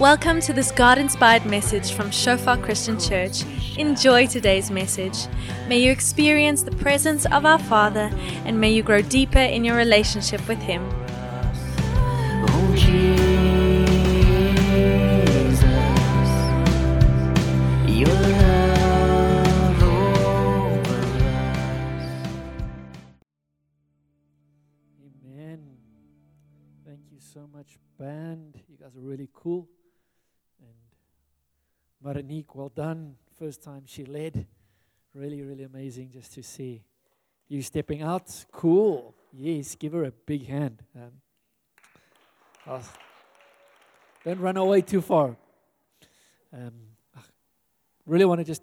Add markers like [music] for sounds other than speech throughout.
Welcome to this God inspired message from Shofar Christian Church. Enjoy today's message. May you experience the presence of our Father and may you grow deeper in your relationship with Him. Amen. Thank you so much, band. You guys are really cool. Marinique, well done. First time she led. Really, really amazing just to see you stepping out. Cool. Yes, give her a big hand. Um, oh, don't run away too far. Um, really want to just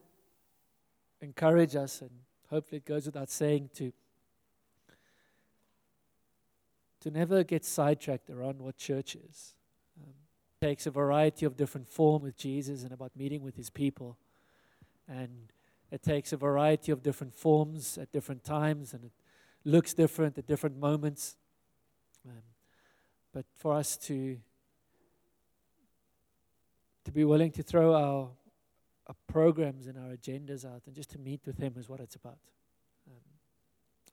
encourage us, and hopefully it goes without saying to to never get sidetracked around what church is. Takes a variety of different forms with Jesus and about meeting with his people. And it takes a variety of different forms at different times, and it looks different at different moments. Um, but for us to to be willing to throw our, our programs and our agendas out and just to meet with him is what it's about. Um,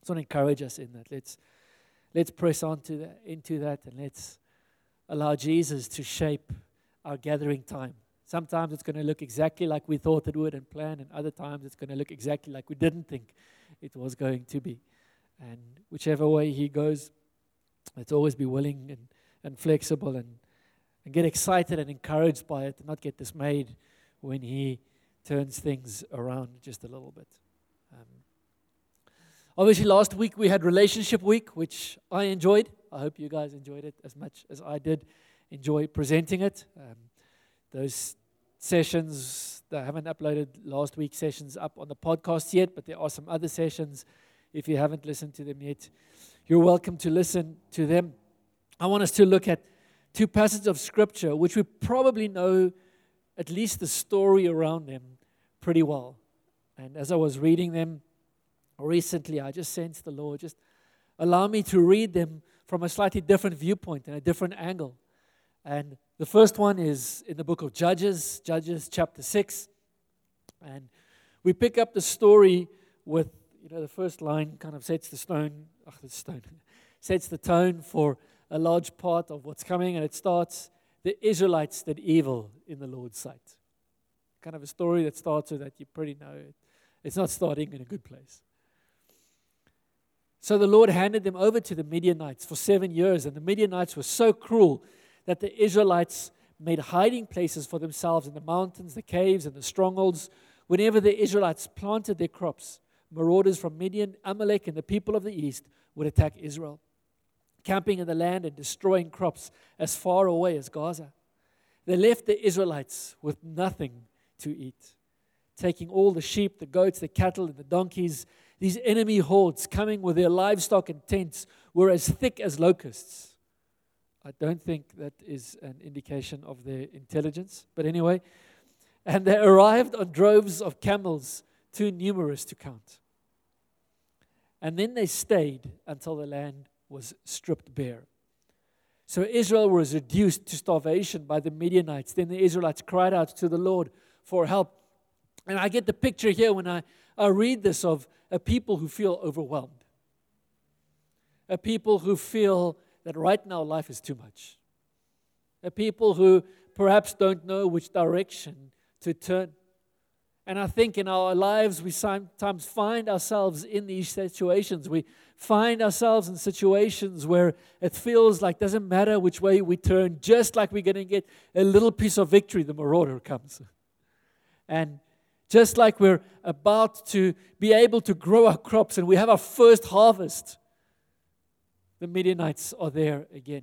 to encourage us in that. Let's let's press on to that, into that and let's allow Jesus to shape our gathering time. Sometimes it's going to look exactly like we thought it would and planned, and other times it's going to look exactly like we didn't think it was going to be. And whichever way He goes, let's always be willing and, and flexible and, and get excited and encouraged by it, and not get dismayed when He turns things around just a little bit. Um, Obviously, last week we had Relationship Week, which I enjoyed. I hope you guys enjoyed it as much as I did enjoy presenting it. Um, those sessions, I haven't uploaded last week's sessions up on the podcast yet, but there are some other sessions. If you haven't listened to them yet, you're welcome to listen to them. I want us to look at two passages of Scripture, which we probably know at least the story around them pretty well. And as I was reading them, recently, I just sensed the Lord just allow me to read them from a slightly different viewpoint and a different angle. And the first one is in the book of Judges, Judges chapter 6. And we pick up the story with, you know, the first line kind of sets the stone, oh, the stone, [laughs] sets the tone for a large part of what's coming. And it starts, the Israelites did evil in the Lord's sight. Kind of a story that starts with that you pretty know it. It's not starting in a good place. So the Lord handed them over to the Midianites for seven years, and the Midianites were so cruel that the Israelites made hiding places for themselves in the mountains, the caves, and the strongholds. Whenever the Israelites planted their crops, marauders from Midian, Amalek, and the people of the east would attack Israel, camping in the land and destroying crops as far away as Gaza. They left the Israelites with nothing to eat, taking all the sheep, the goats, the cattle, and the donkeys these enemy hordes coming with their livestock and tents were as thick as locusts. I don't think that is an indication of their intelligence, but anyway. And they arrived on droves of camels, too numerous to count. And then they stayed until the land was stripped bare. So Israel was reduced to starvation by the Midianites. Then the Israelites cried out to the Lord for help. And I get the picture here when I, I read this of a people who feel overwhelmed, a people who feel that right now life is too much, a people who perhaps don't know which direction to turn. And I think in our lives, we sometimes find ourselves in these situations. We find ourselves in situations where it feels like doesn't matter which way we turn, just like we're going to get a little piece of victory, the marauder comes. And just like we're about to be able to grow our crops and we have our first harvest, the Midianites are there again.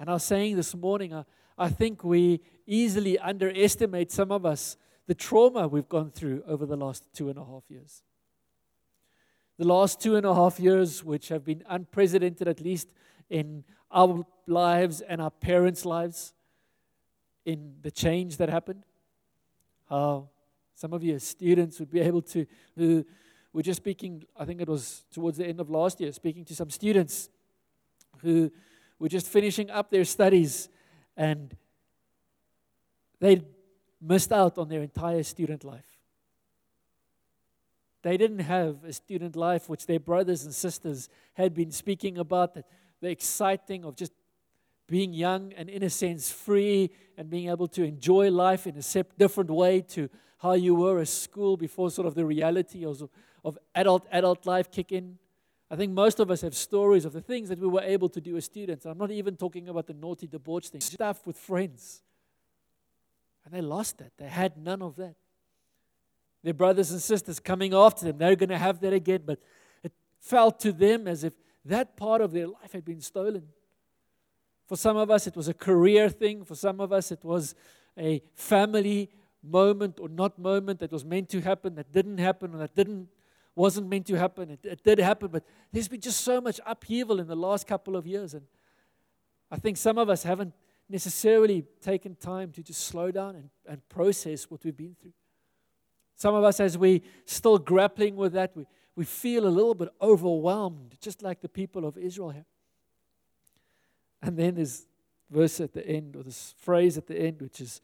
And I was saying this morning, I, I think we easily underestimate some of us the trauma we've gone through over the last two and a half years. The last two and a half years, which have been unprecedented, at least in our lives and our parents' lives, in the change that happened how some of you as students would be able to, who were just speaking, I think it was towards the end of last year, speaking to some students who were just finishing up their studies and they missed out on their entire student life. They didn't have a student life which their brothers and sisters had been speaking about, the exciting of just being young and, in a sense, free and being able to enjoy life in a different way to how you were at school before sort of the reality of, of adult adult life kick in. I think most of us have stories of the things that we were able to do as students. I'm not even talking about the naughty debauch things, stuff with friends. And they lost that. They had none of that. Their brothers and sisters coming after them, they're going to have that again. But it felt to them as if that part of their life had been stolen. For some of us, it was a career thing. For some of us, it was a family moment or not moment that was meant to happen, that didn't happen, or that didn't wasn't meant to happen. It, it did happen, but there's been just so much upheaval in the last couple of years. And I think some of us haven't necessarily taken time to just slow down and, and process what we've been through. Some of us, as we're still grappling with that, we, we feel a little bit overwhelmed, just like the people of Israel have. And then there's verse at the end, or this phrase at the end, which is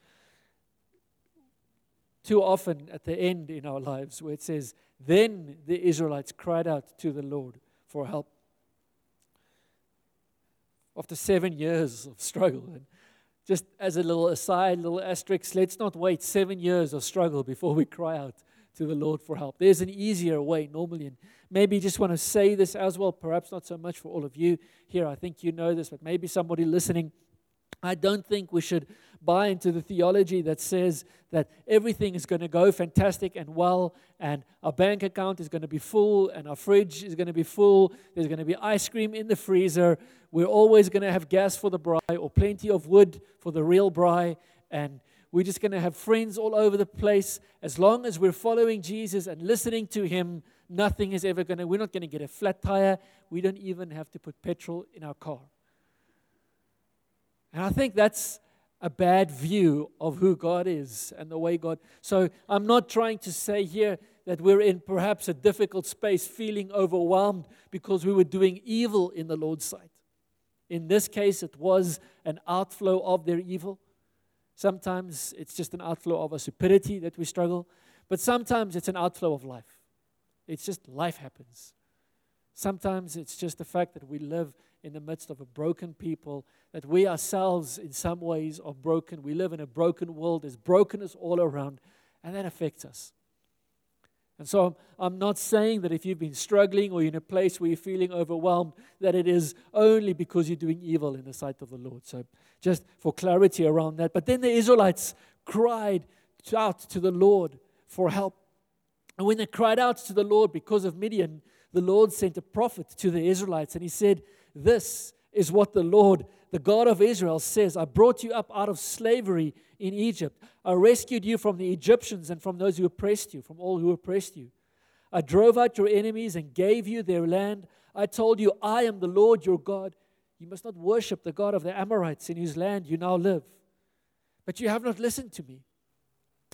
too often at the end in our lives, where it says, Then the Israelites cried out to the Lord for help. After seven years of struggle, and just as a little aside, little asterisk, let's not wait seven years of struggle before we cry out to the Lord for help. There's an easier way normally. And maybe just want to say this as well, perhaps not so much for all of you here. I think you know this, but maybe somebody listening I don't think we should buy into the theology that says that everything is going to go fantastic and well, and our bank account is going to be full, and our fridge is going to be full. There's going to be ice cream in the freezer. We're always going to have gas for the braai, or plenty of wood for the real braai, and we're just going to have friends all over the place. As long as we're following Jesus and listening to Him, nothing is ever going to, we're not going to get a flat tire. We don't even have to put petrol in our car. And I think that's a bad view of who God is and the way God. So I'm not trying to say here that we're in perhaps a difficult space, feeling overwhelmed because we were doing evil in the Lord's sight. In this case, it was an outflow of their evil. Sometimes it's just an outflow of a stupidity that we struggle, but sometimes it's an outflow of life. It's just life happens. Sometimes it's just the fact that we live in the midst of a broken people, that we ourselves, in some ways, are broken. We live in a broken world, there's brokenness all around, and that affects us. And so I'm, not saying that if you've been struggling or you're in a place where you're feeling overwhelmed, that it is only because you're doing evil in the sight of the Lord. So just for clarity around that. But then the Israelites cried out to the Lord for help. And when they cried out to the Lord because of Midian, the Lord sent a prophet to the Israelites and he said, this is what the Lord, the God of Israel, says I brought you up out of slavery in Egypt. I rescued you from the Egyptians and from those who oppressed you, from all who oppressed you. I drove out your enemies and gave you their land. I told you, I am the Lord your God. You must not worship the God of the Amorites in whose land you now live. But you have not listened to me.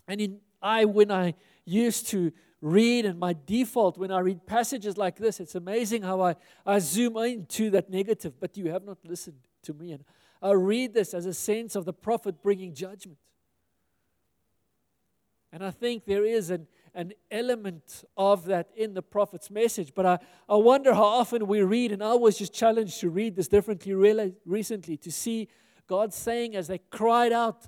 And in I, when I used to read, and my default when I read passages like this, it's amazing how I, I zoom into that negative, but you have not listened to me. And I read this as a sense of the prophet bringing judgment. And I think there is an, an element of that in the prophet's message. But I, I wonder how often we read, and I was just challenged to read this differently really, recently to see God saying as they cried out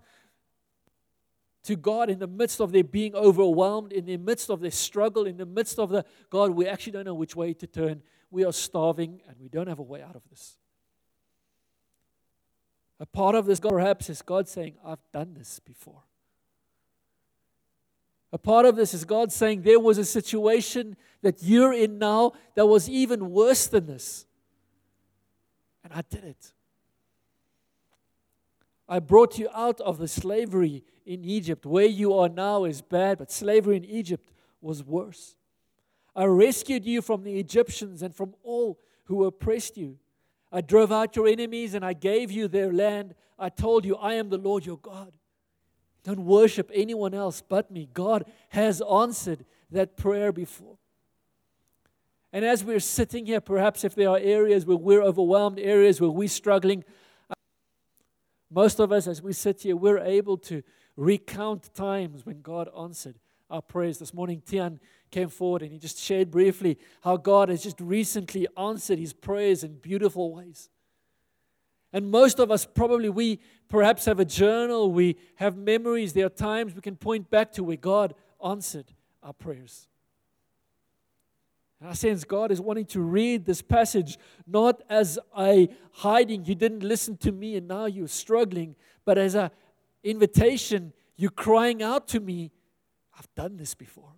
to God in the midst of their being overwhelmed, in the midst of their struggle, in the midst of the God, we actually don't know which way to turn. We are starving and we don't have a way out of this. A part of this, God, perhaps, is God saying, I've done this before. A part of this is God saying, There was a situation that you're in now that was even worse than this. And I did it. I brought you out of the slavery in Egypt. Where you are now is bad, but slavery in Egypt was worse. I rescued you from the Egyptians and from all who oppressed you. I drove out your enemies and I gave you their land. I told you, I am the Lord your God. Don't worship anyone else but me. God has answered that prayer before. And as we're sitting here, perhaps if there are areas where we're overwhelmed, areas where we're struggling, Most of us, as we sit here, we're able to recount times when God answered our prayers. This morning, Tian came forward and he just shared briefly how God has just recently answered his prayers in beautiful ways. And most of us probably, we perhaps have a journal, we have memories. There are times we can point back to where God answered our prayers. I sense God is wanting to read this passage not as a hiding, you didn't listen to me and now you're struggling, but as an invitation, you're crying out to me, I've done this before.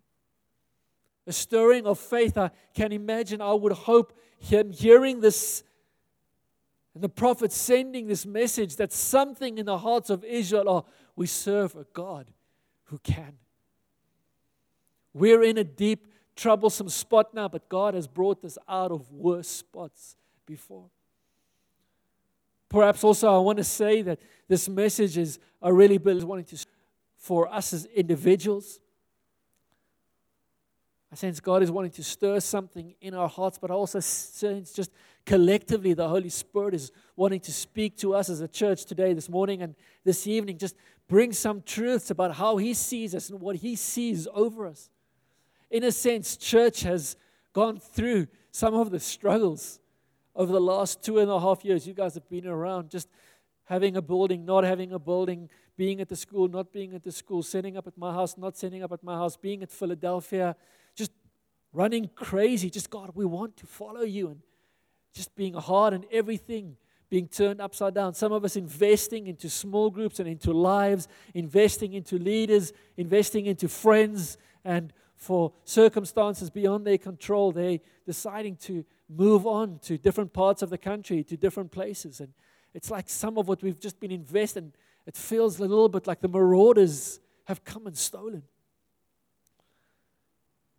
A stirring of faith. I can imagine, I would hope, him hearing this and the prophet sending this message that something in the hearts of Israel are we serve a God who can. We're in a deep troublesome spot now, but God has brought us out of worse spots before. Perhaps also I want to say that this message is I really believe wanting to for us as individuals. I sense God is wanting to stir something in our hearts, but I also sense just collectively the Holy Spirit is wanting to speak to us as a church today, this morning, and this evening. Just bring some truths about how He sees us and what He sees over us in a sense, church has gone through some of the struggles over the last two and a half years. You guys have been around just having a building, not having a building, being at the school, not being at the school, setting up at my house, not setting up at my house, being at Philadelphia, just running crazy. Just, God, we want to follow you. And just being hard and everything being turned upside down. Some of us investing into small groups and into lives, investing into leaders, investing into friends, and for circumstances beyond their control, they deciding to move on to different parts of the country, to different places. And it's like some of what we've just been investing, it feels a little bit like the marauders have come and stolen.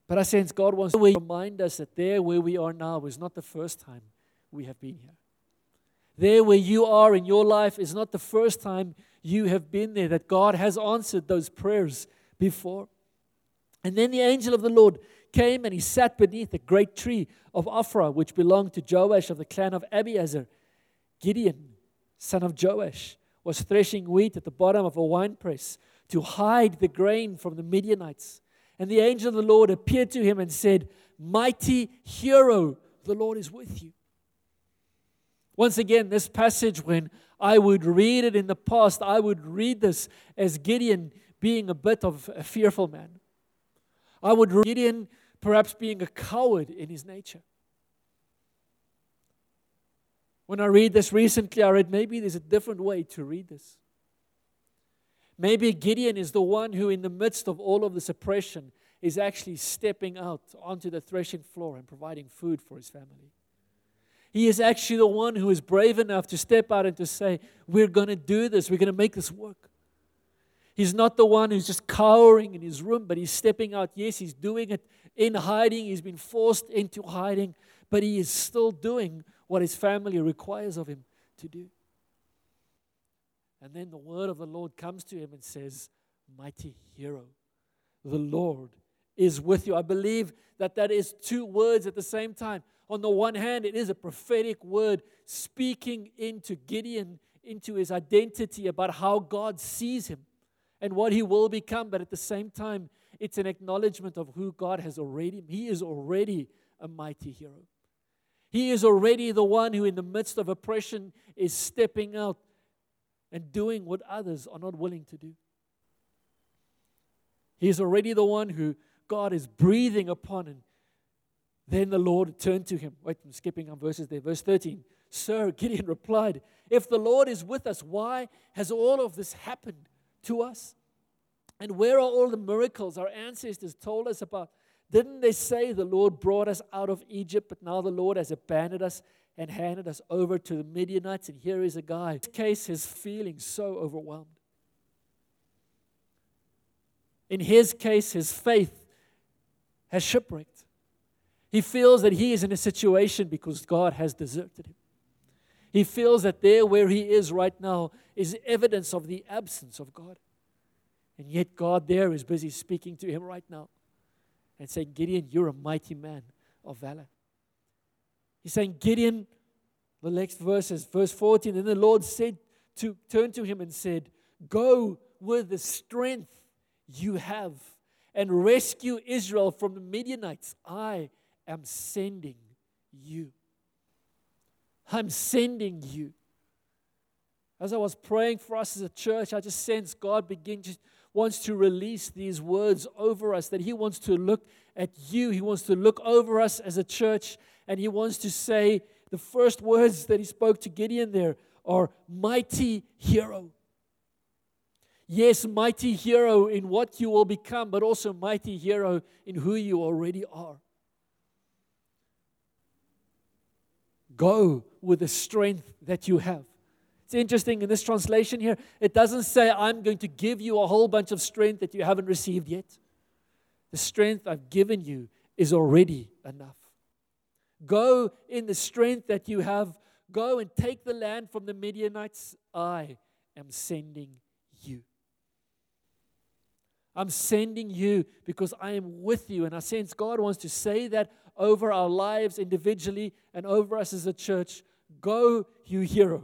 But I sense God wants to remind us that there where we are now is not the first time we have been here. There where you are in your life is not the first time you have been there, that God has answered those prayers before. And then the angel of the Lord came and he sat beneath a great tree of Ophrah, which belonged to Joash of the clan of Abiezer. Gideon, son of Joash, was threshing wheat at the bottom of a winepress to hide the grain from the Midianites. And the angel of the Lord appeared to him and said, Mighty hero, the Lord is with you. Once again, this passage, when I would read it in the past, I would read this as Gideon being a bit of a fearful man. I would read Gideon perhaps being a coward in his nature. When I read this recently, I read maybe there's a different way to read this. Maybe Gideon is the one who, in the midst of all of this oppression, is actually stepping out onto the threshing floor and providing food for his family. He is actually the one who is brave enough to step out and to say, We're going to do this, we're going to make this work. He's not the one who's just cowering in his room, but he's stepping out. Yes, he's doing it in hiding. He's been forced into hiding, but he is still doing what his family requires of him to do. And then the word of the Lord comes to him and says, Mighty hero, the Lord is with you. I believe that that is two words at the same time. On the one hand, it is a prophetic word speaking into Gideon, into his identity about how God sees him and what he will become, but at the same time, it's an acknowledgement of who God has already. He is already a mighty hero. He is already the one who, in the midst of oppression, is stepping out and doing what others are not willing to do. He is already the one who God is breathing upon. And then the Lord turned to him. Wait, I'm skipping on verses there. Verse 13. Sir, Gideon replied, If the Lord is with us, why has all of this happened? To us? And where are all the miracles our ancestors told us about? Didn't they say the Lord brought us out of Egypt, but now the Lord has abandoned us and handed us over to the Midianites? And here is a guy. In this case, his feeling so overwhelmed. In his case, his faith has shipwrecked. He feels that he is in a situation because God has deserted him. He feels that there where he is right now is evidence of the absence of God. And yet, God there is busy speaking to him right now and saying, Gideon, you're a mighty man of valor. He's saying, Gideon, the next verse is verse 14. And the Lord said to turn to him and said, Go with the strength you have and rescue Israel from the Midianites. I am sending you. I'm sending you. As I was praying for us as a church, I just sense God begin to wants to release these words over us, that He wants to look at you. He wants to look over us as a church, and He wants to say the first words that He spoke to Gideon there are mighty hero. Yes, mighty hero in what you will become, but also mighty hero in who you already are. Go with the strength that you have. It's interesting in this translation here, it doesn't say, I'm going to give you a whole bunch of strength that you haven't received yet. The strength I've given you is already enough. Go in the strength that you have. Go and take the land from the Midianites. I am sending you. I'm sending you because I am with you. And I sense God wants to say that over our lives individually and over us as a church. Go, you hero.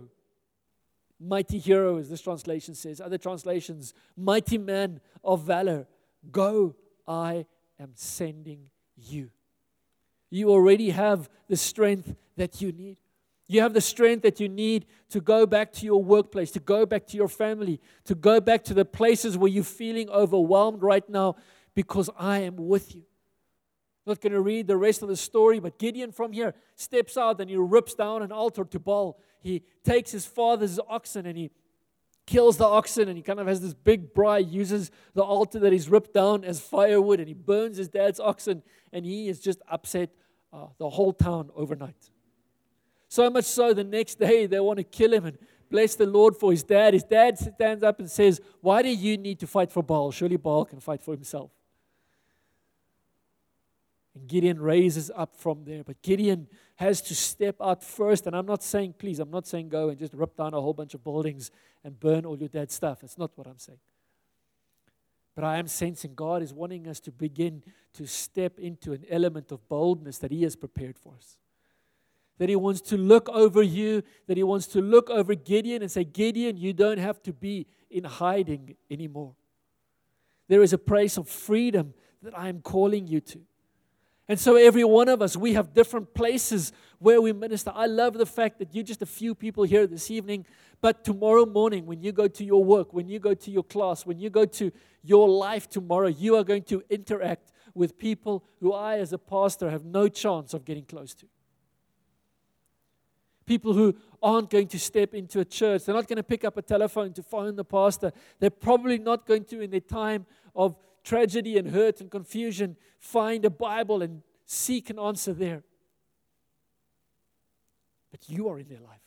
Mighty hero, as this translation says. Other translations, mighty man of valor. Go, I am sending you. You already have the strength that you need. You have the strength that you need to go back to your workplace, to go back to your family, to go back to the places where you're feeling overwhelmed right now because I am with you. Not going to read the rest of the story, but Gideon from here steps out and he rips down an altar to Baal. He takes his father's oxen and he kills the oxen and he kind of has this big braai, uses the altar that he's ripped down as firewood and he burns his dad's oxen and he is just upset uh, the whole town overnight. So much so, the next day they want to kill him and bless the Lord for his dad. His dad stands up and says, Why do you need to fight for Baal? Surely Baal can fight for himself. And Gideon raises up from there. But Gideon has to step out first. And I'm not saying, please, I'm not saying go and just rip down a whole bunch of buildings and burn all your dead stuff. That's not what I'm saying. But I am sensing God is wanting us to begin to step into an element of boldness that He has prepared for us that He wants to look over you, that He wants to look over Gideon and say, Gideon, you don't have to be in hiding anymore. There is a place of freedom that I am calling you to. And so, every one of us, we have different places where we minister. I love the fact that you're just a few people here this evening, but tomorrow morning, when you go to your work, when you go to your class, when you go to your life tomorrow, you are going to interact with people who I, as a pastor, have no chance of getting close to people who aren't going to step into a church. They're not going to pick up a telephone to phone the pastor. They're probably not going to, in their time of tragedy and hurt and confusion, find a Bible and seek an answer there. But you are in their life.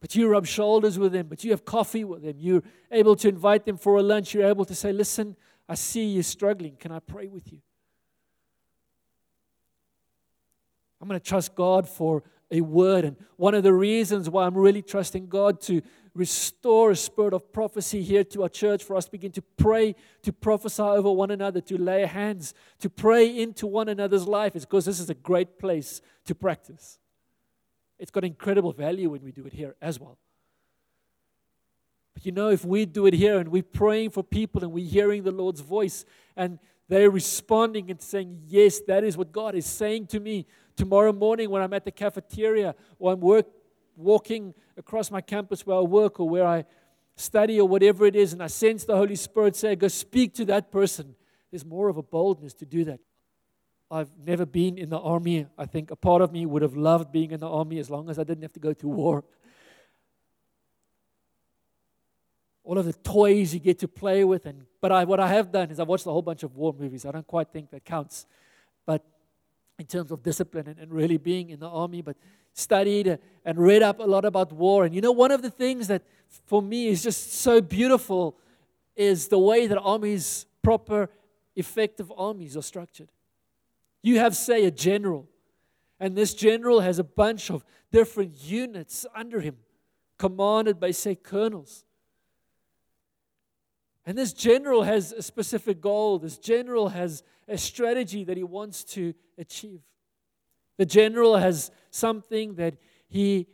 But you rub shoulders with them, but you have coffee with them. You're able to invite them for a lunch. You're able to say, Listen, I see you struggling. Can I pray with you? I'm going to trust God for a word. And one of the reasons why I'm really trusting God to restore a spirit of prophecy here to our church, for us to begin to pray, to prophesy over one another, to lay hands, to pray into one another's life, is because this is a great place to practice. It's got incredible value when we do it here as well. But you know, if we do it here and we're praying for people and we're hearing the Lord's voice and they're responding and saying, Yes, that is what God is saying to me, tomorrow morning when I'm at the cafeteria or I'm work, walking across my campus where I work or where I study or whatever it is, and I sense the Holy Spirit say, Go speak to that person, there's more of a boldness to do that. I've never been in the army. I think a part of me would have loved being in the army as long as I didn't have to go to war. All of the toys you get to play with, and but I, what I have done is I've watched a whole bunch of war movies. I don't quite think that counts, but in terms of discipline and, and really being in the army, but studied and read up a lot about war. And you know, one of the things that for me is just so beautiful is the way that armies, proper, effective armies, are structured. You have, say, a general, and this general has a bunch of different units under him, commanded by, say, colonels. And this general has a specific goal. This general has a strategy that he wants to achieve. The general has something that he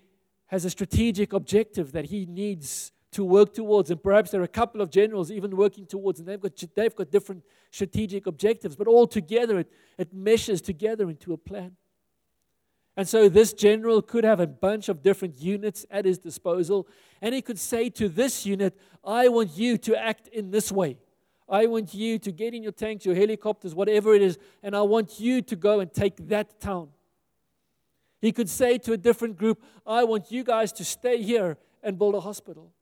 has a strategic objective that he needs to work towards. And perhaps there are a couple of generals even working towards, and they've got, they've got different strategic objectives, but all together it, it meshes together into a plan. And so this general could have a bunch of different units at his disposal, and he could say to this unit, I want you to act in this way. I want you to get in your tanks, your helicopters, whatever it is, and I want you to go and take that town. He could say to a different group, I want you guys to stay here and build a hospital.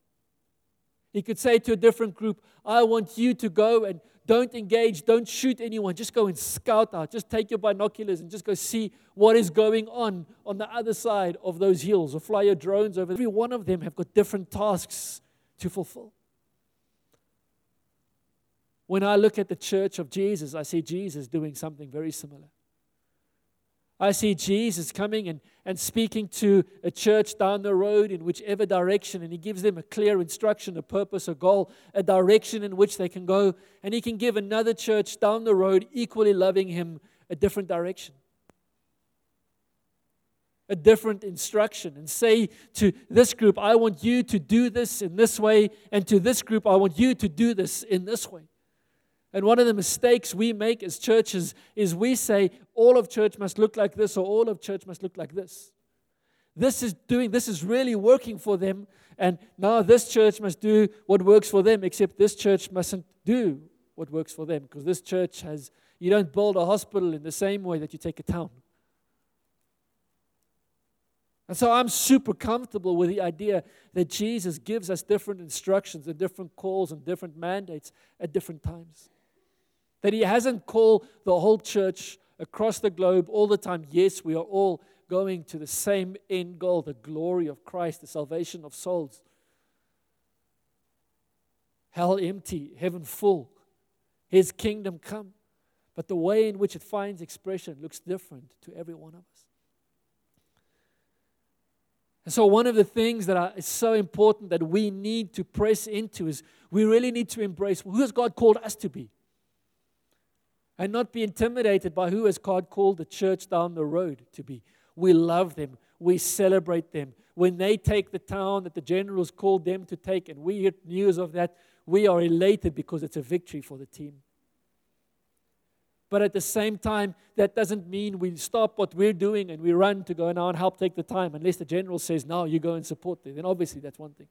He could say to a different group, I want you to go and don't engage, don't shoot anyone, just go and scout out. Just take your binoculars and just go see what is going on on the other side of those hills or fly your drones over. Every one of them have got different tasks to fulfill. When I look at the church of Jesus, I see Jesus doing something very similar. I see Jesus coming and, and speaking to a church down the road in whichever direction, and he gives them a clear instruction, a purpose, a goal, a direction in which they can go. And he can give another church down the road, equally loving him, a different direction, a different instruction, and say to this group, I want you to do this in this way, and to this group, I want you to do this in this way. And one of the mistakes we make as churches is we say all of church must look like this or all of church must look like this. This is doing, this is really working for them. And now this church must do what works for them, except this church mustn't do what works for them because this church has, you don't build a hospital in the same way that you take a town. And so I'm super comfortable with the idea that Jesus gives us different instructions and different calls and different mandates at different times. That He hasn't called the whole church across the globe all the time. Yes, we are all going to the same end goal the glory of Christ, the salvation of souls. Hell empty, heaven full, His kingdom come. But the way in which it finds expression looks different to every one of us. And so, one of the things that is so important that we need to press into is we really need to embrace who has God called us to be and not be intimidated by who has God called the church down the road to be. We love them, we celebrate them. When they take the town that the generals called them to take, and we hear news of that, we are elated because it's a victory for the team. But at the same time, that doesn't mean we stop what we're doing and we run to go now and help take the time, unless the general says, No, you go and support them. Then obviously that's one thing.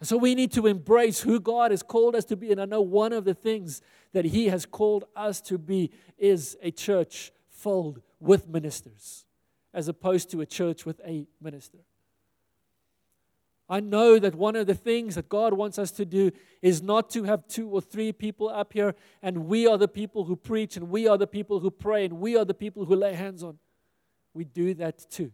And so we need to embrace who God has called us to be. And I know one of the things that He has called us to be is a church filled with ministers, as opposed to a church with a minister. I know that one of the things that God wants us to do is not to have two or three people up here and we are the people who preach and we are the people who pray and we are the people who lay hands on. We do that too.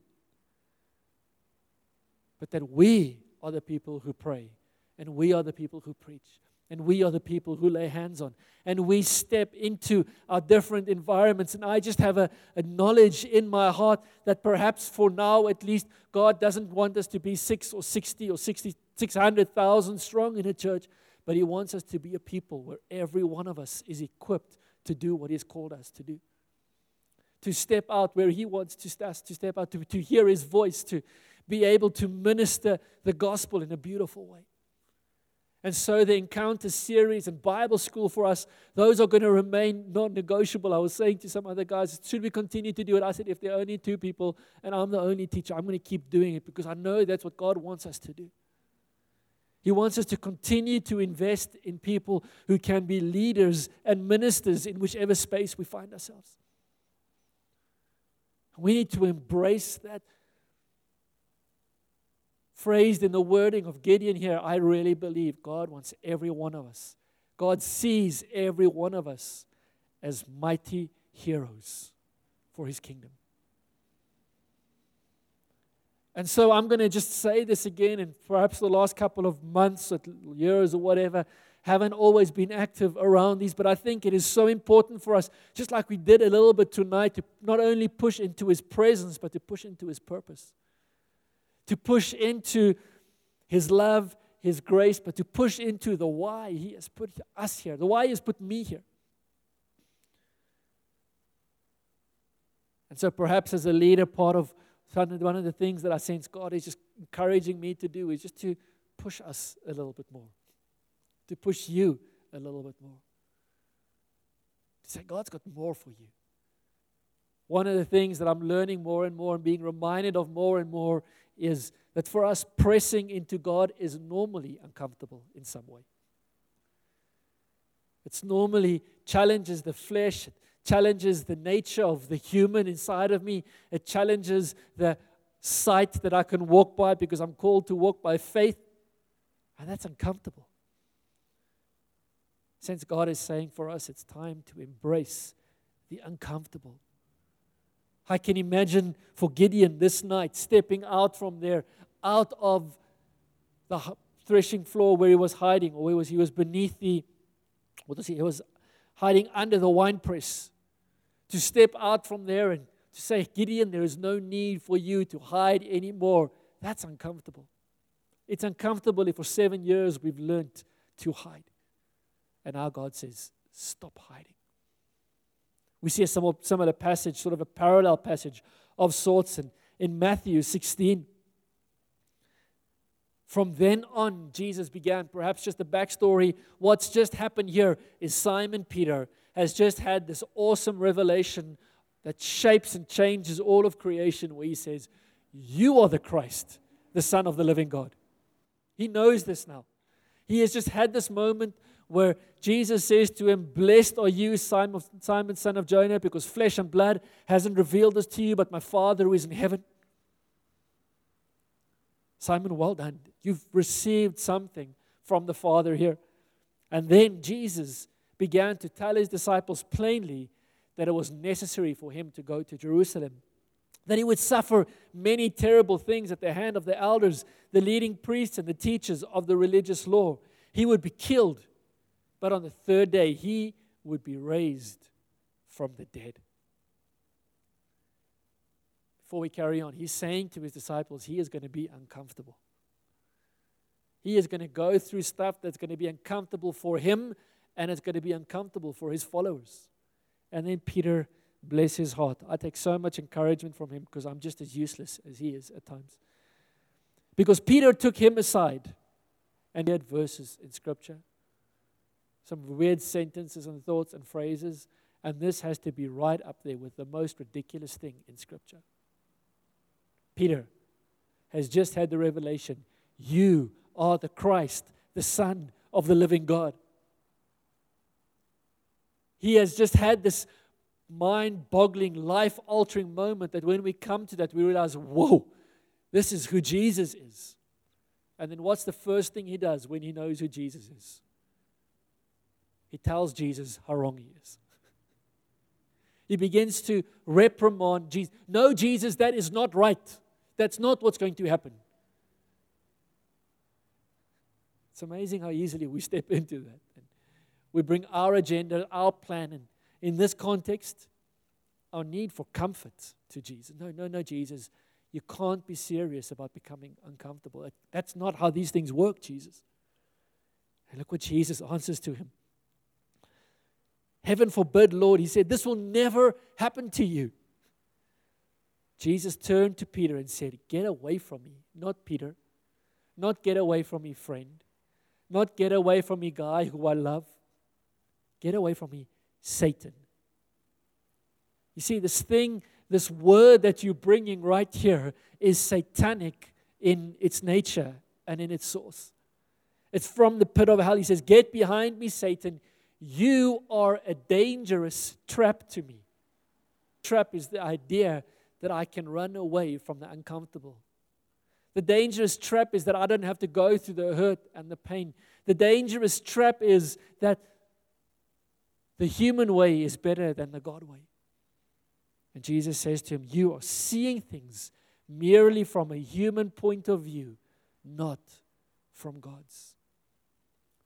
But that we are the people who pray, and we are the people who preach, and we are the people who lay hands on, and we step into our different environments. And I just have a, a knowledge in my heart that perhaps for now at least, God doesn't want us to be six or 60 or 60, 600,000 strong in a church, but He wants us to be a people where every one of us is equipped to do what He's called us to do. To step out where He wants to us to step out, to, to hear His voice, to, be able to minister the gospel in a beautiful way. And so the encounter series and Bible school for us, those are going to remain non negotiable. I was saying to some other guys, should we continue to do it? I said, if there are only two people and I'm the only teacher, I'm going to keep doing it because I know that's what God wants us to do. He wants us to continue to invest in people who can be leaders and ministers in whichever space we find ourselves. We need to embrace that phrased in the wording of Gideon here, I really believe God wants every one of us. God sees every one of us as mighty heroes for his kingdom. And so I'm going to just say this again, and perhaps the last couple of months or years or whatever haven't always been active around these, but I think it is so important for us, just like we did a little bit tonight, to not only push into his presence, but to push into his purpose to push into His love, His grace, but to push into the why He has put us here, the why He has put me here. And so, perhaps as a leader, part of one of the things that I sense God is just encouraging me to do is just to push us a little bit more, to push you a little bit more. To say, God's got more for you. One of the things that I'm learning more and more and being reminded of more and more is that for us, pressing into God is normally uncomfortable in some way. It's normally challenges the flesh, it challenges the nature of the human inside of me, it challenges the sight that I can walk by because I'm called to walk by faith. And that's uncomfortable. Since God is saying for us, it's time to embrace the uncomfortable. I can imagine for Gideon this night stepping out from there, out of the threshing floor where he was hiding, or he was, he was beneath the, what was he? He was hiding under the winepress. To step out from there and to say, Gideon, there is no need for you to hide anymore. That's uncomfortable. It's uncomfortable if for seven years we've learned to hide. And our God says, stop hiding. We see a similar passage, sort of a parallel passage of sorts in, in Matthew 16. From then on, Jesus began, perhaps just the backstory. What's just happened here is Simon Peter has just had this awesome revelation that shapes and changes all of creation, where he says, You are the Christ, the Son of the living God. He knows this now. He has just had this moment where Jesus says to him, Blessed are you, Simon, Simon, son of Jonah, because flesh and blood hasn't revealed this to you, but my Father who is in heaven. Simon, well done. You've received something from the Father here. And then Jesus began to tell his disciples plainly that it was necessary for him to go to Jerusalem. That he would suffer many terrible things at the hand of the elders, the leading priests, and the teachers of the religious law. He would be killed but on the third day, he would be raised from the dead. Before we carry on, he's saying to his disciples, he is going to be uncomfortable. He is going to go through stuff that's going to be uncomfortable for him and it's going to be uncomfortable for his followers. And then Peter, bless his heart. I take so much encouragement from him because I'm just as useless as he is at times. Because Peter took him aside and he had verses in Scripture some weird sentences and thoughts and phrases, and this has to be right up there with the most ridiculous thing in Scripture. Peter has just had the revelation you are the Christ, the Son of the living God. He has just had this mind boggling, life altering moment that when we come to that, we realize, whoa, this is who Jesus is. And then what's the first thing he does when he knows who Jesus is? He tells Jesus how wrong he is. He begins to reprimand Jesus. No, Jesus, that is not right. That's not what's going to happen. It's amazing how easily we [laughs] step into that. And we bring our agenda, our plan, and in this context, our need for comfort to Jesus. No, no, no, Jesus, you can't be serious about becoming uncomfortable. That's not how these things work, Jesus. And look what Jesus answers to him. Heaven forbid, Lord. He said, This will never happen to you. Jesus turned to Peter and said, Get away from me, not Peter. Not get away from me, friend. Not get away from me, guy who I love. Get away from me, Satan. You see, this thing, this word that you're bringing right here is satanic in its nature and in its source. It's from the pit of hell. He says, Get behind me, Satan. You are a dangerous trap to me. Trap is the idea that I can run away from the uncomfortable. The dangerous trap is that I don't have to go through the hurt and the pain. The dangerous trap is that the human way is better than the God way. And Jesus says to him, You are seeing things merely from a human point of view, not from God's.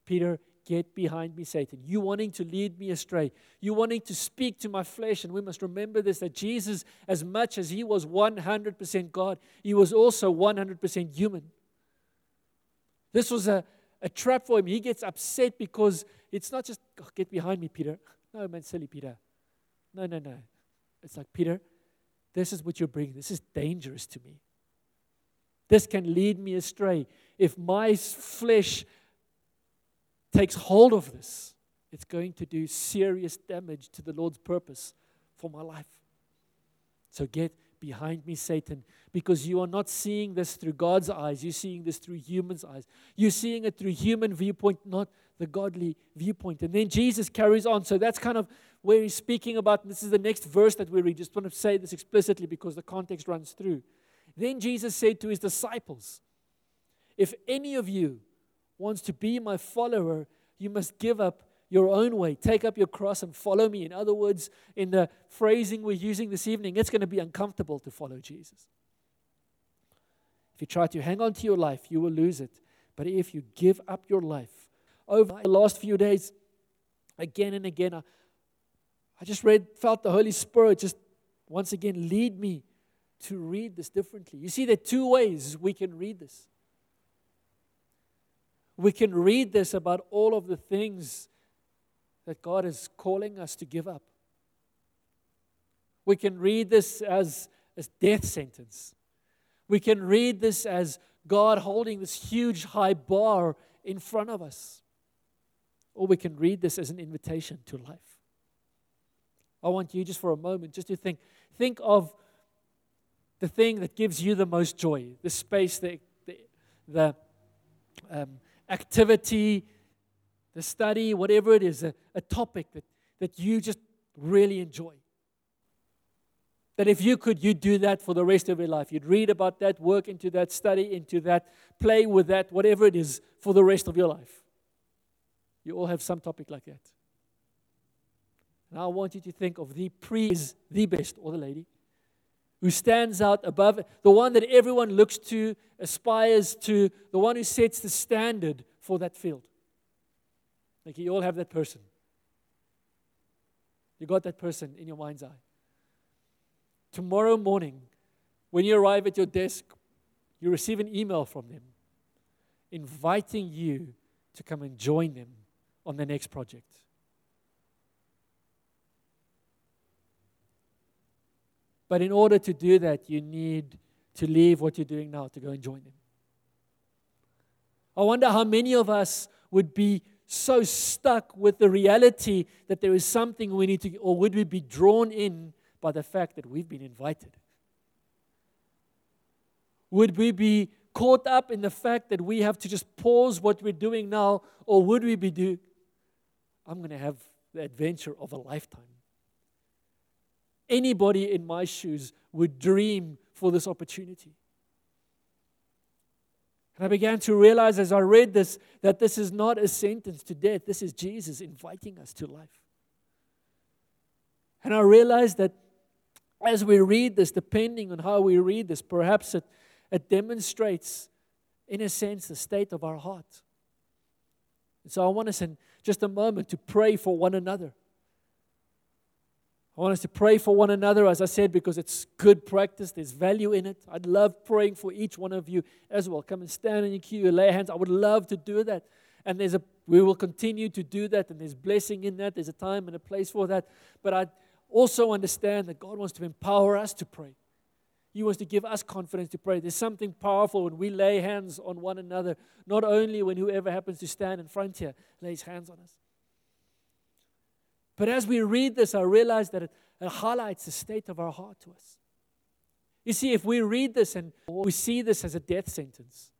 Peter, Get behind me, Satan. You wanting to lead me astray. You wanting to speak to my flesh. And we must remember this that Jesus, as much as he was 100% God, he was also 100% human. This was a, a trap for him. He gets upset because it's not just, oh, get behind me, Peter. [laughs] No, man, silly Peter. No, no, no. It's like, Peter, This is what you're bringing. This is dangerous to me. This can lead me astray. If my flesh takes hold of this, it's going to do serious damage to the Lord's purpose for my life. So get behind me, Satan, because you are not seeing this through God's eyes. You're seeing this through humans' eyes. You're seeing it through human viewpoint, not the godly viewpoint. And then Jesus carries on. So that's kind of where he's speaking about. This is the next verse that we read. Just want to say this explicitly because the context runs through. Then Jesus said to his disciples, If any of you wants to be my follower, you must give up your own way. Take up your cross and follow me. In other words, in the phrasing we're using this evening, it's going to be uncomfortable to follow Jesus. If you try to hang on to your life, you will lose it. But if you give up your life, over the last few days, again and again, I, I just read, felt the Holy Spirit just once again lead me to read this differently. You see, there are two ways we can read this. We can read this about all of the things that God is calling us to give up. We can read this as, as death sentence. We can read this as God holding this huge high bar in front of us. Or we can read this as an invitation to life. I want you just for a moment just to think think of the thing that gives you the most joy, the space, the, the, the um, activity, the study, whatever it is, a, a topic that, that you just really enjoy. That if you could, you'd do that for the rest of your life. You'd read about that, work into that, study into that, play with that, whatever it is, for the rest of your life. You all have some topic like that. And I want you to think of the pre is the best, or the lady, who stands out above, the one that everyone looks to, aspires to, the one who sets the standard for that field. Like you all have that person. You got that person in your mind's eye. Tomorrow morning, when you arrive at your desk, you receive an email from them inviting you to come and join them on the next project. But in order to do that, you need to leave what you're doing now to go and join them. I wonder how many of us would be so stuck with the reality that there is something we need to, or would we be drawn in by the fact that we've been invited? Would we be caught up in the fact that we have to just pause what we're doing now, or would we be do? I'm going to have the adventure of a lifetime. Anybody in my shoes would dream for this opportunity. And I began to realize as I read this that this is not a sentence to death, this is Jesus inviting us to life. And I realized that as we read this, depending on how we read this, perhaps it, it demonstrates, in a sense, the state of our heart. And so I want us in just a moment to pray for one another. I want us to pray for one another, as I said, because it's good practice. There's value in it. I'd love praying for each one of you as well. Come and stand in your queue, lay hands. I would love to do that. And there's a we will continue to do that, and there's blessing in that. There's a time and a place for that. But I also understand that God wants to empower us to pray. He wants to give us confidence to pray. There's something powerful when we lay hands on one another, not only when whoever happens to stand in front here lays hands on us. But as we read this, I realize that it, it highlights the state of our heart to us. You see, if we read this and we see this as a death sentence,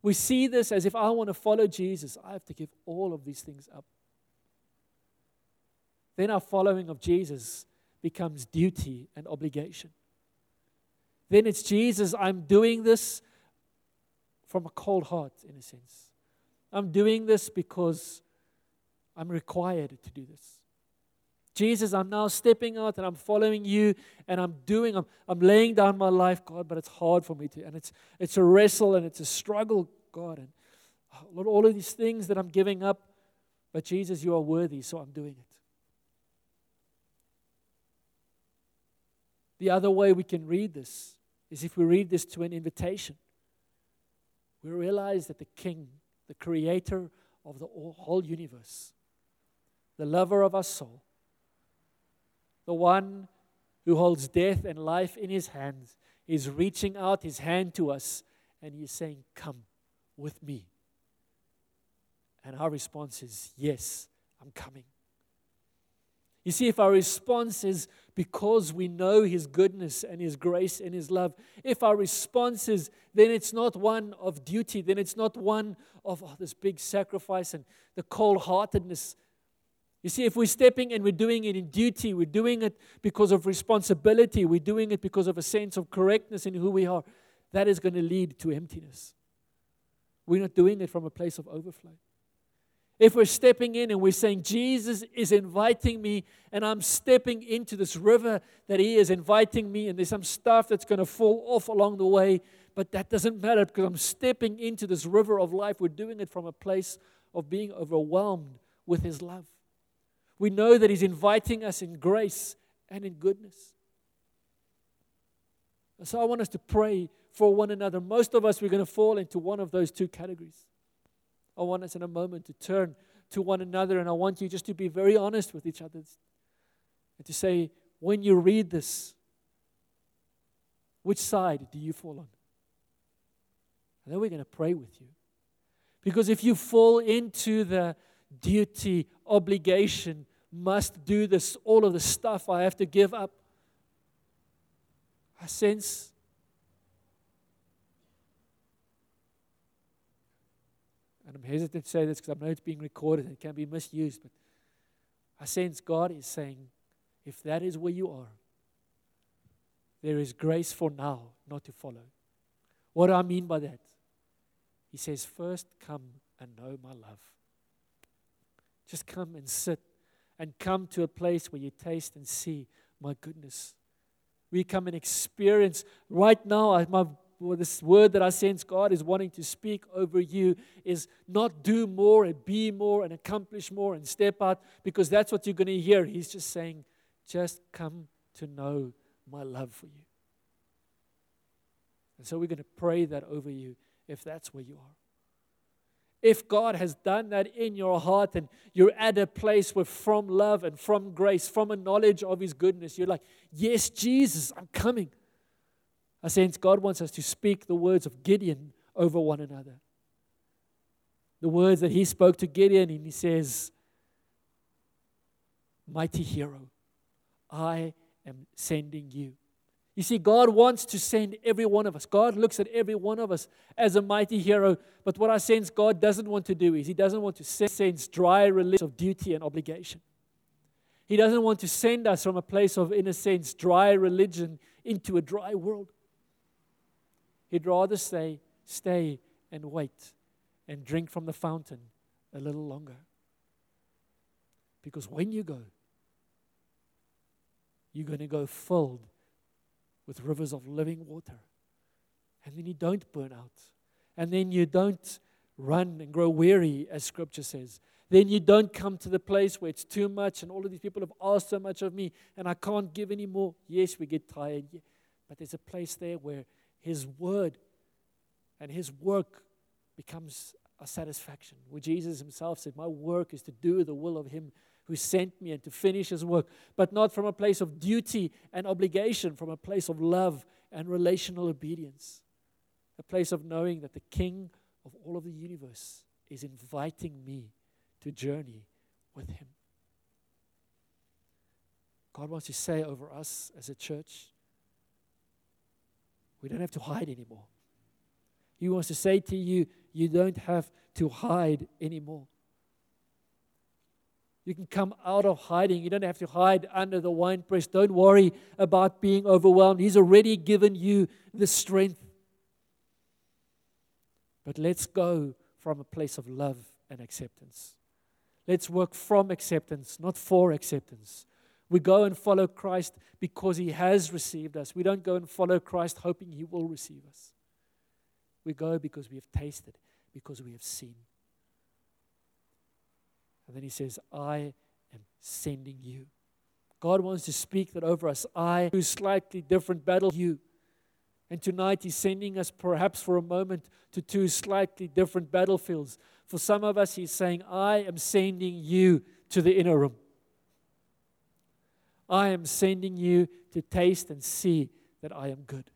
we see this as if I want to follow Jesus, I have to give all of these things up. Then our following of Jesus becomes duty and obligation. Then it's Jesus, I'm doing this from a cold heart, in a sense. I'm doing this because I'm required to do this. Jesus, I'm now stepping out and I'm following you and I'm doing, I'm, I'm laying down my life, God, but it's hard for me to. And it's, it's a wrestle and it's a struggle, God. And oh, Lord, all of these things that I'm giving up, but Jesus, you are worthy, so I'm doing it. The other way we can read this is if we read this to an invitation. We realize that the King, the creator of the whole universe, the lover of our soul, the one who holds death and life in his hands, is reaching out his hand to us and he's saying, Come with me. And our response is, Yes, I'm coming. You see, if our response is because we know His goodness and His grace and His love, if our response is, then it's not one of duty, then it's not one of oh, this big sacrifice and the cold heartedness. You see, if we're stepping and we're doing it in duty, we're doing it because of responsibility, we're doing it because of a sense of correctness in who we are, that is going to lead to emptiness. We're not doing it from a place of overflow. If we're stepping in and we're saying, Jesus is inviting me, and I'm stepping into this river that He is inviting me, and there's some stuff that's going to fall off along the way, but that doesn't matter because I'm stepping into this river of life. We're doing it from a place of being overwhelmed with His love. We know that He's inviting us in grace and in goodness. And so I want us to pray for one another. Most of us, we're going to fall into one of those two categories. I want us in a moment to turn to one another, and I want you just to be very honest with each other and to say, when you read this, which side do you fall on? And then we're going to pray with you. Because if you fall into the duty, obligation, must do this, all of the stuff I have to give up, I sense and I'm hesitant to say this because I know it's being recorded and it can be misused, but I sense God is saying, if that is where you are, there is grace for now not to follow. What do I mean by that? He says, first come and know my love. Just come and sit and come to a place where you taste and see my goodness. We come and experience right now. My this word that I sense God is wanting to speak over you is not do more and be more and accomplish more and step out because that's what you're going to hear. He's just saying, just come to know my love for you. And so we're going to pray that over you if that's where you are. If God has done that in your heart and you're at a place where from love and from grace, from a knowledge of His goodness, you're like, Yes, Jesus, I'm coming. I sense God wants us to speak the words of Gideon over one another. The words that he spoke to Gideon, and he says, Mighty hero, I am sending you. You see, God wants to send every one of us. God looks at every one of us as a mighty hero. But what I sense God doesn't want to do is He doesn't want to sense dry religion of duty and obligation. He doesn't want to send us from a place of, in a sense, dry religion into a dry world. He'd rather say, stay and wait and drink from the fountain a little longer. Because when you go, you're going to go filled with rivers of living water. And then you don't burn out. And then you don't run and grow weary, as scripture says. Then you don't come to the place where it's too much and all of these people have asked so much of me and I can't give any more. Yes, we get tired. But there's a place there where his word and His work becomes a satisfaction. Where Jesus Himself said, My work is to do the will of Him who sent me and to finish His work, but not from a place of duty and obligation, from a place of love and relational obedience. A place of knowing that the King of all of the universe is inviting me to journey with Him. God wants to say over us as a church, we don't have to hide anymore. He wants to say to you, you don't have to hide anymore. You can come out of hiding. You don't have to hide under the winepress. Don't worry about being overwhelmed. He's already given you the strength. But let's go from a place of love and acceptance. Let's work from acceptance, not for acceptance. We go and follow Christ because He has received us. We don't go and follow Christ hoping He will receive us. We go because we have tasted, because we have seen. And then He says, I am sending you. God wants to speak that over us. I do slightly different battle you. And tonight He's sending us perhaps for a moment to two slightly different battlefields. For some of us, He's saying, I am sending you to the inner room. I am sending you to taste and see that I am good.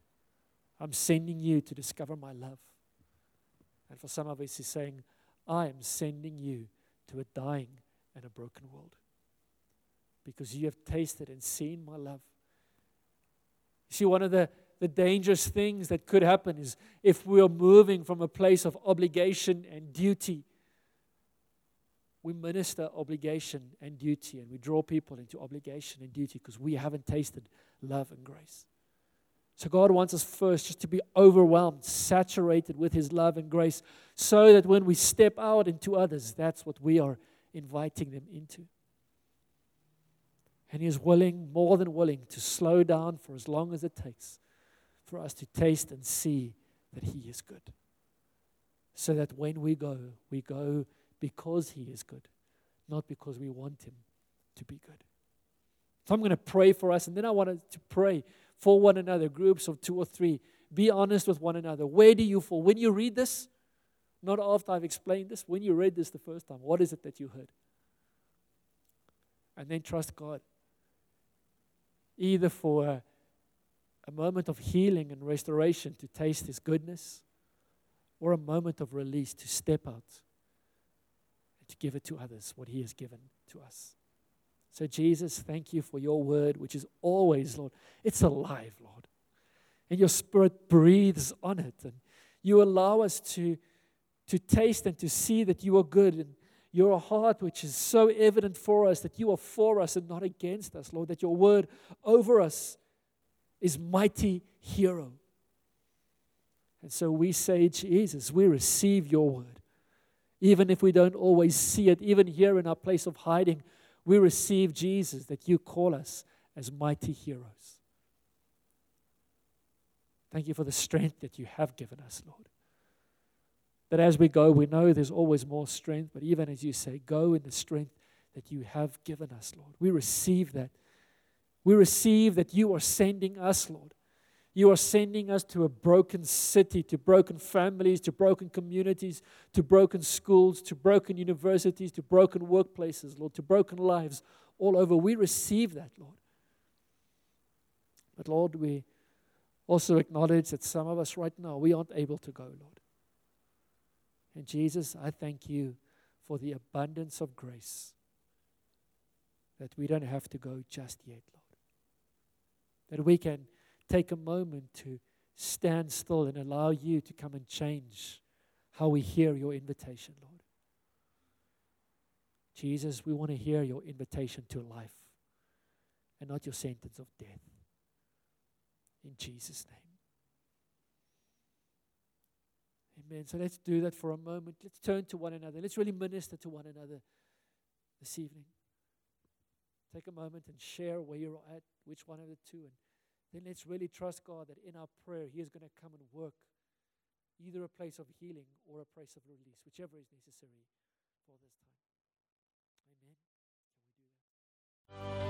I'm sending you to discover my love. And for some of us, He's saying, I am sending you to a dying and a broken world because you have tasted and seen my love. You see, one of the, the dangerous things that could happen is if we are moving from a place of obligation and duty, we minister obligation and duty and we draw people into obligation and duty because we haven't tasted love and grace. So, God wants us first just to be overwhelmed, saturated with His love and grace, so that when we step out into others, that's what we are inviting them into. And He is willing, more than willing, to slow down for as long as it takes for us to taste and see that He is good. So that when we go, we go because He is good, not because we want Him to be good. So I'm going to pray for us, and then I wanted to pray for one another, groups of two or three. Be honest with one another. Where do you fall? When you read this, not after I've explained this, when you read this the first time, what is it that you heard? And then trust God. Either for a, a moment of healing and restoration to taste His goodness, or a moment of release to step out and to give it to others what He has given to us. So, Jesus, thank you for your word, which is always, Lord, it's alive, Lord. And your spirit breathes on it. And you allow us to, to taste and to see that you are good. And your heart, which is so evident for us, that you are for us and not against us, Lord, that your word over us is mighty hero. And so we say, Jesus, we receive your word. Even if we don't always see it, even here in our place of hiding, we receive Jesus that you call us as mighty heroes. Thank you for the strength that you have given us, Lord. That as we go, we know there's always more strength, but even as you say, go in the strength that you have given us, Lord. We receive that. We receive that you are sending us, Lord. You are sending us to a broken city, to broken families, to broken communities, to broken schools, to broken universities, to broken workplaces, Lord, to broken lives all over. We receive that, Lord. But Lord, we also acknowledge that some of us right now, we aren't able to go, Lord. And Jesus, I thank you for the abundance of grace that we don't have to go just yet, Lord. That we can take a moment to stand still and allow you to come and change how we hear your invitation, Lord. Jesus, we want to hear your invitation to life and not your sentence of death. In Jesus' name. Amen. So let's do that for a moment. Let's turn to one another. Let's really minister to one another this evening. Take a moment and share where you're at, which one of the two. And then let's really trust God that in our prayer, He is going to come and work either a place of healing or a place of release, whichever is necessary for this time. Amen. Can we do that?